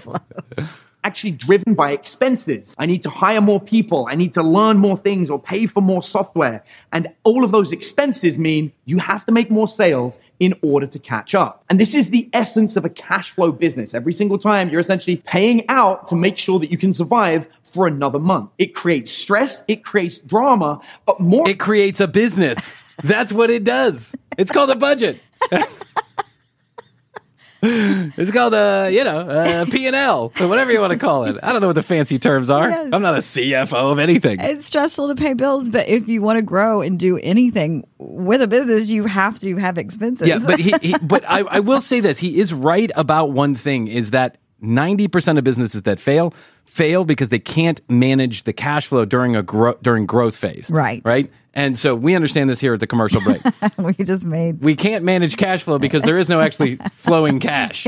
actually driven by expenses. I need to hire more people. I need to learn more things or pay for more software. And all of those expenses mean you have to make more sales in order to catch up. And this is the essence of a cash flow business. Every single time you're essentially paying out to make sure that you can survive for another month. It creates stress. It creates drama, but more. It creates a business. That's what it does. It's called a budget. it's called a, you know, uh, a P&L, or whatever you want to call it. I don't know what the fancy terms are. Yes. I'm not a CFO of anything. It's stressful to pay bills, but if you want to grow and do anything with a business, you have to have expenses. Yeah, but he, he but I, I will say this: he is right about one thing: is that ninety percent of businesses that fail fail because they can't manage the cash flow during a gro- during growth phase. Right. Right. And so we understand this here at the commercial break. we just made we can't manage cash flow because there is no actually flowing cash.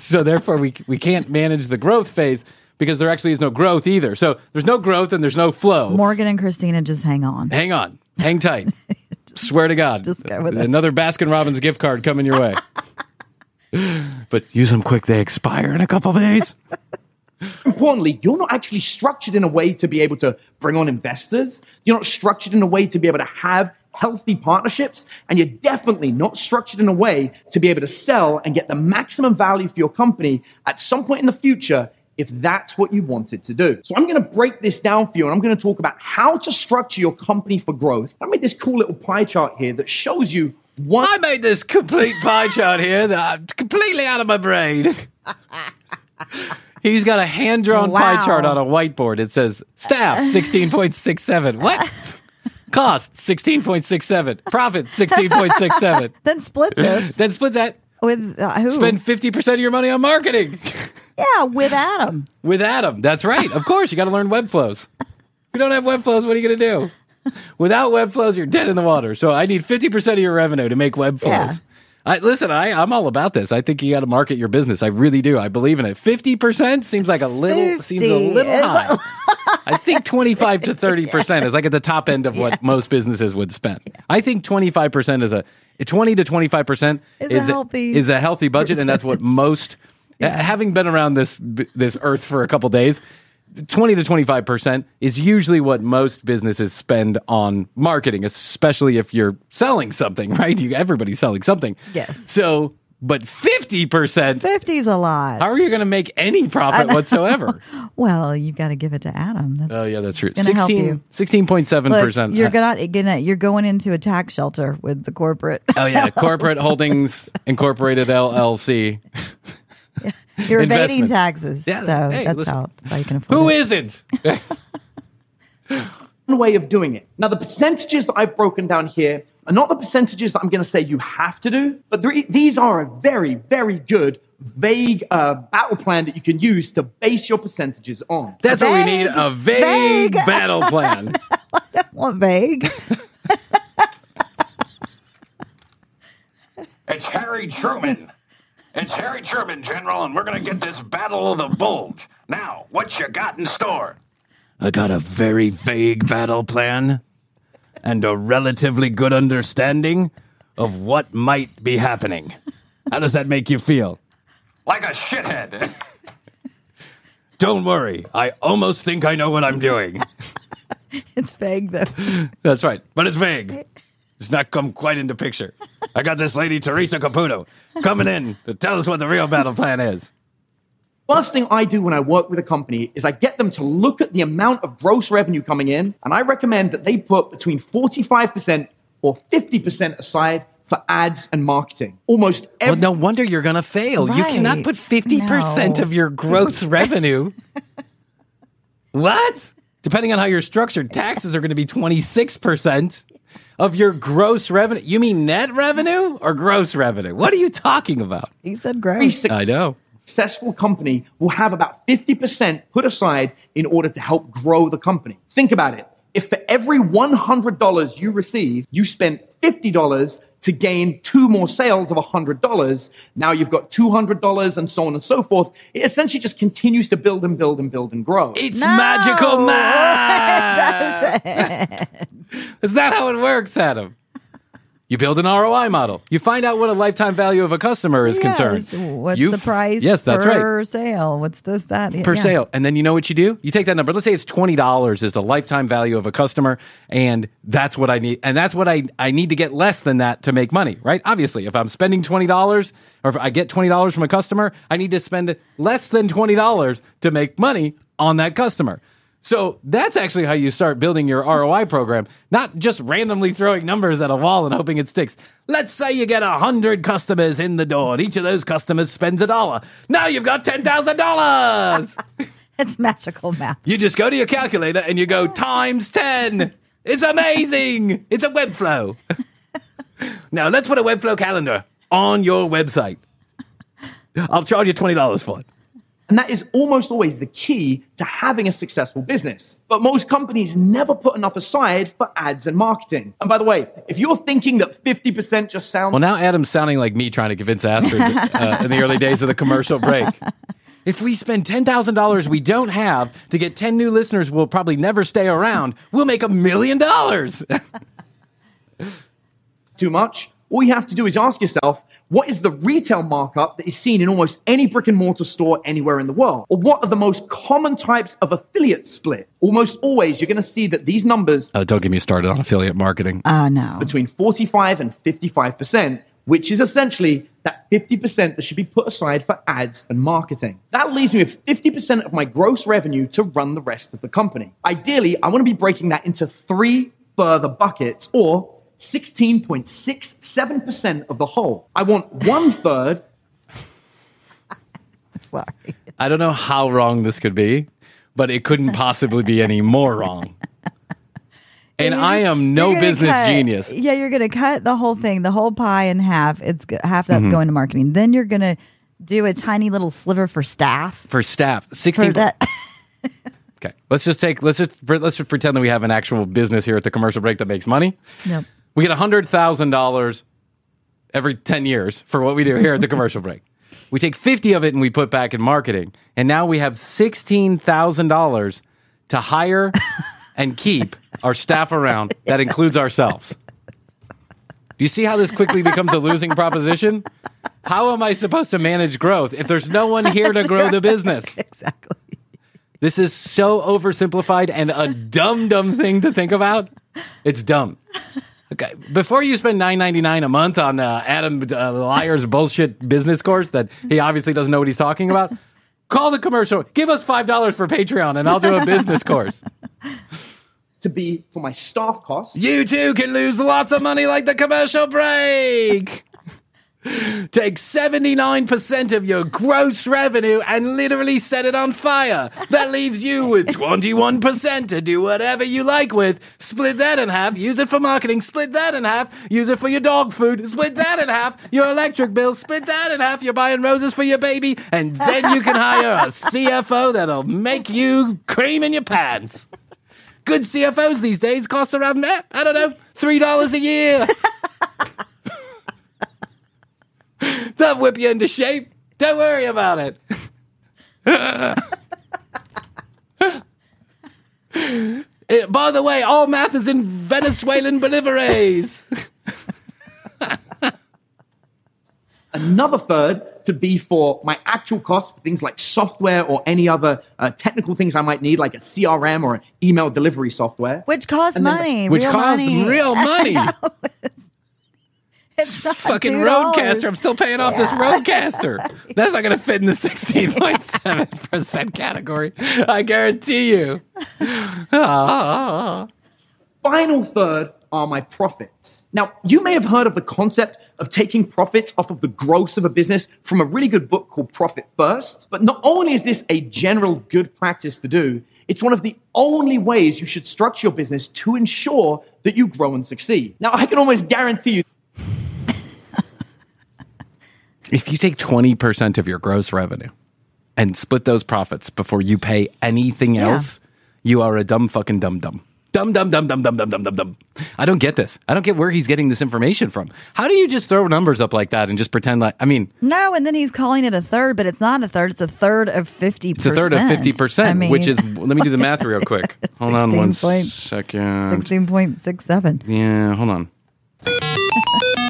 so therefore, we we can't manage the growth phase because there actually is no growth either. So there's no growth and there's no flow. Morgan and Christina just hang on. Hang on. Hang tight. Swear to God. Just go with. Another Baskin Robbins gift card coming your way. but use them quick. They expire in a couple days. Importantly, you're not actually structured in a way to be able to bring on investors. You're not structured in a way to be able to have healthy partnerships. And you're definitely not structured in a way to be able to sell and get the maximum value for your company at some point in the future if that's what you wanted to do. So I'm going to break this down for you and I'm going to talk about how to structure your company for growth. I made this cool little pie chart here that shows you one I made this complete pie chart here that I'm completely out of my brain. He's got a hand drawn pie chart on a whiteboard. It says staff 16.67. What? Cost 16.67. Profit 16.67. Then split this then split that. with uh, who? Spend 50% of your money on marketing yeah, with Adam. with Adam. That's right. Of course, you got to learn web flows. If you don't have web flows, what are you going to do? Without web flows, you're dead in the water. So I need 50% of your revenue to make web flows. Yeah. I, listen, I, I'm all about this. I think you got to market your business. I really do. I believe in it. 50% seems like a little, seems a little high. I think 25 to 30% is like at the top end of what most businesses would spend. I think 25% is a 20 to 25% Is a healthy is a healthy budget and that's what most uh, having been around this this earth for a couple days 20 to 25% is usually what most businesses spend on marketing especially if you're selling something right you everybody's selling something Yes. so but 50% 50's a lot. how are you going to make any profit whatsoever Well, you've got to give it to Adam. That's, oh yeah that's true 16 16.7% Look, you're gonna, gonna you're going into a tax shelter with the corporate. oh yeah corporate holdings incorporated llc You're evading taxes. Yeah, so hey, that's listen. how, how you can afford who it. isn't one way of doing it. Now, the percentages that I've broken down here are not the percentages that I'm going to say you have to do, but there- these are a very, very good, vague uh, battle plan that you can use to base your percentages on. That's what we need a vague, vague. battle plan. What vague? It's Harry Truman. It's Harry Truman, General, and we're gonna get this Battle of the Bulge. Now, what you got in store? I got a very vague battle plan and a relatively good understanding of what might be happening. How does that make you feel? Like a shithead. Don't worry, I almost think I know what I'm doing. It's vague though. That's right, but it's vague. It's not come quite into picture. I got this lady, Teresa Caputo, coming in to tell us what the real battle plan is. First thing I do when I work with a company is I get them to look at the amount of gross revenue coming in, and I recommend that they put between 45% or 50% aside for ads and marketing. Almost every Well, no wonder you're going to fail. You cannot put 50% No. of your gross revenue. what? Depending on how you're structured, taxes are going to be 26% of your gross revenue. You mean net revenue or gross revenue? What are you talking about? He said gross. I know. successful company will have about 50% put aside in order to help grow the company. Think about it. If for every $100 you receive, you spent $50 to gain two more sales of $100, now you've got $200 and so on and so forth. It essentially just continues to build and build and build and grow. It's No, magical it math. doesn't. Is that how it works, Adam? You build an ROI model. You find out what a lifetime value of a customer is Yes. concerned. What's You the price? Yes, that's right. per sale. What's this? That per yeah. sale. And then you know what you do? You take that number. Let's say it's twenty dollars is the lifetime value of a customer, and that's what I need. And that's what I I need to get less than that to make money, right? Obviously, if I'm spending twenty dollars, or if I get twenty dollars from a customer, I need to spend less than twenty dollars to make money on that customer. So that's actually how you start building your ROI program, not just randomly throwing numbers at a wall and hoping it sticks. Let's say you get a hundred customers in the door, and each of those customers spends a dollar. Now you've got ten thousand dollars. It's magical math. You just go to your calculator and you go times 10. It's amazing. It's a Webflow. now, let's put a Webflow calendar on your website. I'll charge you $20 for it. And that is almost always the key to having a successful business. But most companies never put enough aside for ads and marketing. And by the way, if you're thinking that 50% just sounds Well, now Adam's sounding like me trying to convince Astrid uh, in the early days of the commercial break. If we spend $10,000 we don't have to get 10 new listeners, we'll probably never stay around. We'll make a million dollars. too much, all you have to do is ask yourself, what is the retail markup that is seen in almost any brick and mortar store anywhere in the world? Or what are the most common types of affiliate split? Almost always, you're going to see that these numbers Uh, don't get me started on affiliate marketing. Oh no. between 45 and 55%, which is essentially that 50% that should be put aside for ads and marketing. That leaves me with 50% of my gross revenue to run the rest of the company. Ideally, I want to be breaking that into three further buckets or 16.67% of the whole. I want one third Sorry. I don't know how wrong this could be, but it couldn't possibly be any more wrong. and You're I am no business cut- genius. Yeah, you're going to cut the whole thing, the whole pie in half. It's half that's Mhm. going to marketing. Then you're going to do a tiny little sliver for staff. For staff, For sixteen. that, Okay, let's just take let's just let's just pretend that we have an actual business here at the commercial break that makes money. Yep. We get hundred thousand dollars every ten years for what we do here at the commercial break. We take fifty of it and we put back in marketing, and now we have sixteen thousand dollars to hire and keep our staff around. That includes ourselves. Do you see how this quickly becomes a losing proposition? How am I supposed to manage growth if there's no one here to grow the business? exactly. This is so oversimplified and a dumb, dumb thing to think about. It's dumb. Okay, before you spend nine ninety nine a month on uh, Adam uh, Lyer's bullshit business course that he obviously doesn't know what he's talking about, call the commercial. Give us five dollars for Patreon, and I'll do a business course. To be for my staff costs. You too can lose lots of money like the commercial break. Take 79% of your gross revenue and literally set it on fire. That leaves you with 21% to do whatever you like with. Split that in half, use it for marketing. Split that in half, use it for your dog food. Split that in half, your electric bill. Split that in half, you're buying roses for your baby. And then you can hire a CFO that'll make you cream in your pants. Good CFOs these days cost around, eh, I don't know, $3 a year. They'll whip you into shape. Don't worry about it. Eh, by the way, all math is in Venezuelan bolivares. Another third to be for my actual costs for things like software or any other uh, technical things I might need, like a CRM or an email delivery software. which costs And then the- money. Which real costs money. real money. It's not Fucking RODECaster. I'm still paying off this RODECaster. That's not going to fit in the 16.7% category. I guarantee you. Final third are my profits. Now, you may have heard of the concept of taking profits off of the gross of a business from a really good book called Profit First. But not only is this a general good practice to do, it's one of the only ways you should structure your business to ensure that you grow and succeed. Now, I can almost guarantee you If you take 20% of your gross revenue and split those profits before you pay anything Yeah. else, you are a dumb fucking dumb dumb. Dumb dumb dumb dumb dumb dumb dumb dumb dumb. I don't get this. I don't get where he's getting this information from. How do you just throw numbers up like that and just pretend like I mean, No, and then he's calling it a third, but it's not a third. It's a third of 50%. it's a third of 50%, I mean, which is let me do the math real quick. Hold on one 16 point- second. 16.67. Yeah, hold on.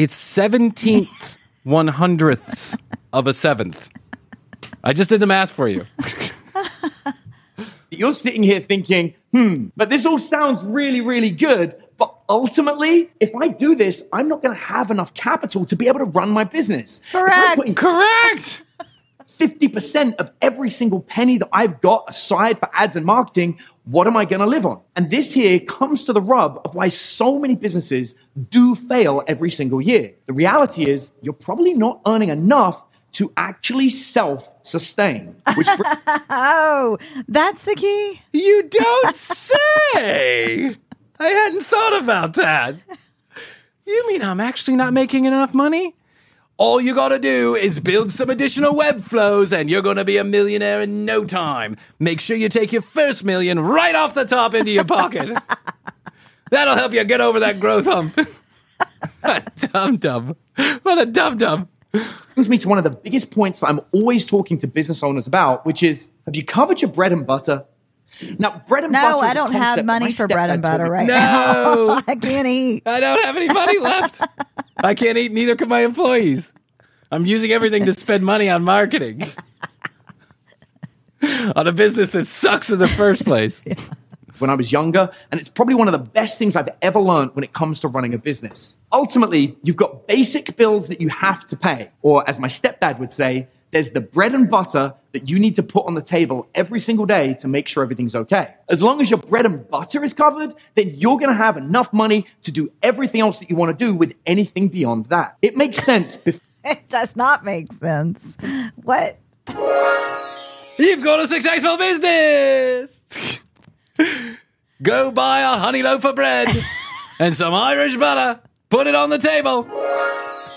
It's 17th one hundredths of a seventh. I just did the math for you. you're sitting here thinking, hmm, but this all sounds really, really good. But ultimately, if I do this, I'm not going to have enough capital to be able to run my business. Correct. Correct. 50% of every single penny that I've got aside for ads and marketing, what am I going to live on? And this here comes to the rub of why so many businesses do fail every single year. The reality is you're probably not earning enough to actually self sustain, which br- Oh, that's the key. You don't say. I hadn't thought about that. You mean I'm actually not making enough money? All you gotta do is build some additional web flows and you're gonna be a millionaire in no time. Make sure you take your first million right off the top into your pocket. That'll help you get over that growth hump. dum dum. What a dum dum. brings me to one of the biggest points that I'm always talking to business owners about, which is have you covered your bread and butter? Now, bread and butter. No, I don't have money for bread and butter right No. now. I can't eat. I don't have any money left. I can't eat, neither can my employees. I'm using everything to spend money on marketing. on a business that sucks in the first place. when I was younger, and it's probably one of the best things I've ever learned when it comes to running a business. Ultimately, you've got basic bills that you have to pay, or as my stepdad would say, there's the bread and butter that you need to put on the table every single day to make sure everything's okay. As long as your bread and butter is covered, then you're gonna have enough money to do everything else that you wanna do with anything beyond that. It makes sense bef- It does not make sense. What? You've got a successful business. Go buy a honey loaf of bread and some Irish butter. Put it on the table.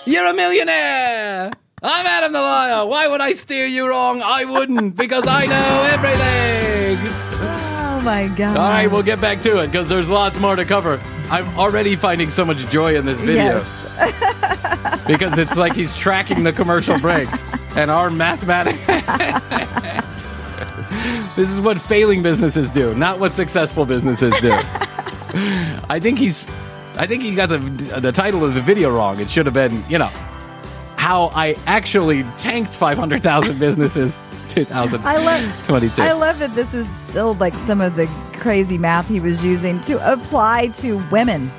You're a millionaire. I'm Adam the Liar. Why would I steer you wrong? I wouldn't because I know everything. Oh my god! All right, we'll get back to it because there's lots more to cover. I'm already finding so much joy in this video because it's like he's tracking the commercial break and our mathematics. this is what failing businesses do, not what successful businesses do. I think he's, I think he got the the title of the video wrong. It should have been, you know, how I actually tanked 500,000 businesses 2022. I love. I love that this is still like some of the crazy math he was using to apply to women.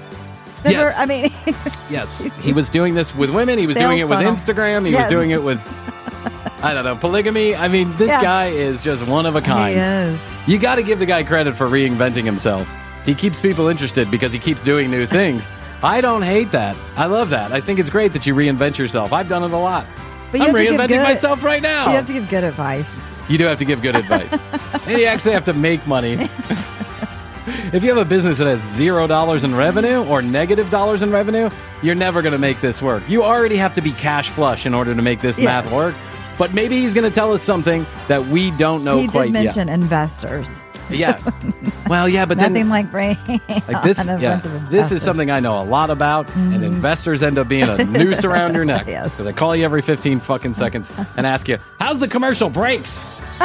Remember- Yes. I mean, Yes, he was doing this with women. He was doing it with funnel. Instagram. He Yes. was doing it with, I don't know, polygamy. I mean, this Yeah. guy is just one of a kind. he is. You got to give the guy credit for reinventing himself. He keeps people interested because he keeps doing new things. I don't hate that. I love that. I think it's great that you reinvent yourself. I've done it a lot. But you I'm have to give reinventing good- myself right now. You have to give good advice. You do have to give good advice. and you actually have to make money. if you have a business that has zero dollars in revenue or negative dollars in revenue, you're never going to make this work. You already have to be cash flush in order to make this Yes. math work. But maybe he's going to tell us something that we don't know he quite did mention investors. Yeah. Well, yeah, but Nothing then like bringing like this, yeah, this is something I know a lot about, and investors end up being a noose around your neck Yes. because they call you every 15 fucking seconds and ask you, "How's the commercial breaks?"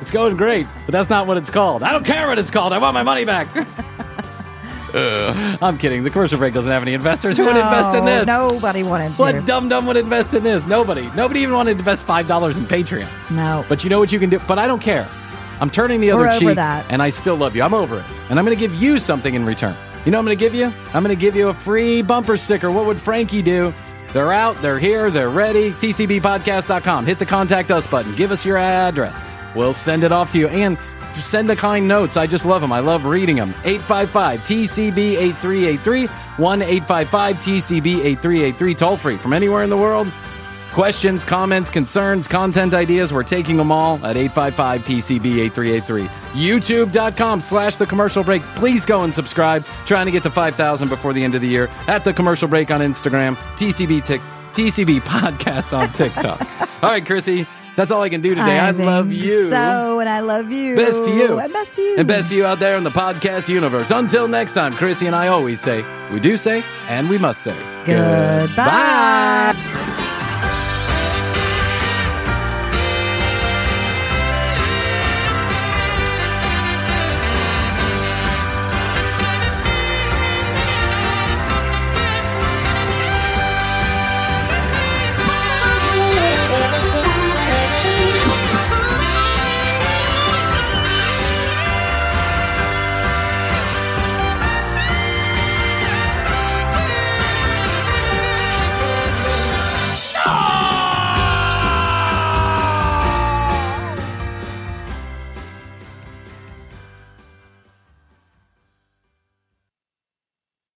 it's going great, but that's not what it's called. I don't care what it's called. I want my money back. I'm kidding. The commercial break doesn't have any investors. Who would invest in this? Nobody wanted to. What dumb dumb would invest in this? Nobody. Nobody even wanted to invest five dollars in Patreon. No. But you know what you can do? But I don't care. I'm turning the other We're over cheek, that. and I still love you. I'm over it, and I'm going to give you something in return. You know what I'm going to give you? I'm going to give you a free bumper sticker. What would Frankie do? They're out. They're here. They're ready. TCBpodcast.com. Hit the contact us button. Give us your address. We'll send it off to you. And send the kind notes. I just love them. I love reading them. 855 TCB 8383 1 855 TCB 8383. Toll free from anywhere in the world. Questions, comments, concerns, content ideas, we're taking them all at 855 TCB 8383. YouTube.com slash the commercial break. Please go and subscribe. Trying to get to 5,000 before the end of the year. At the commercial break on Instagram. TCB Tick. TCB podcast on TikTok. all right, Krissy, that's all I can do today. I, think love you. So, and I love you. Best to you. And best to you. And best to you out there in the podcast universe. Until next time, Krissy and I always say, we do say, and we must say, Goodbye.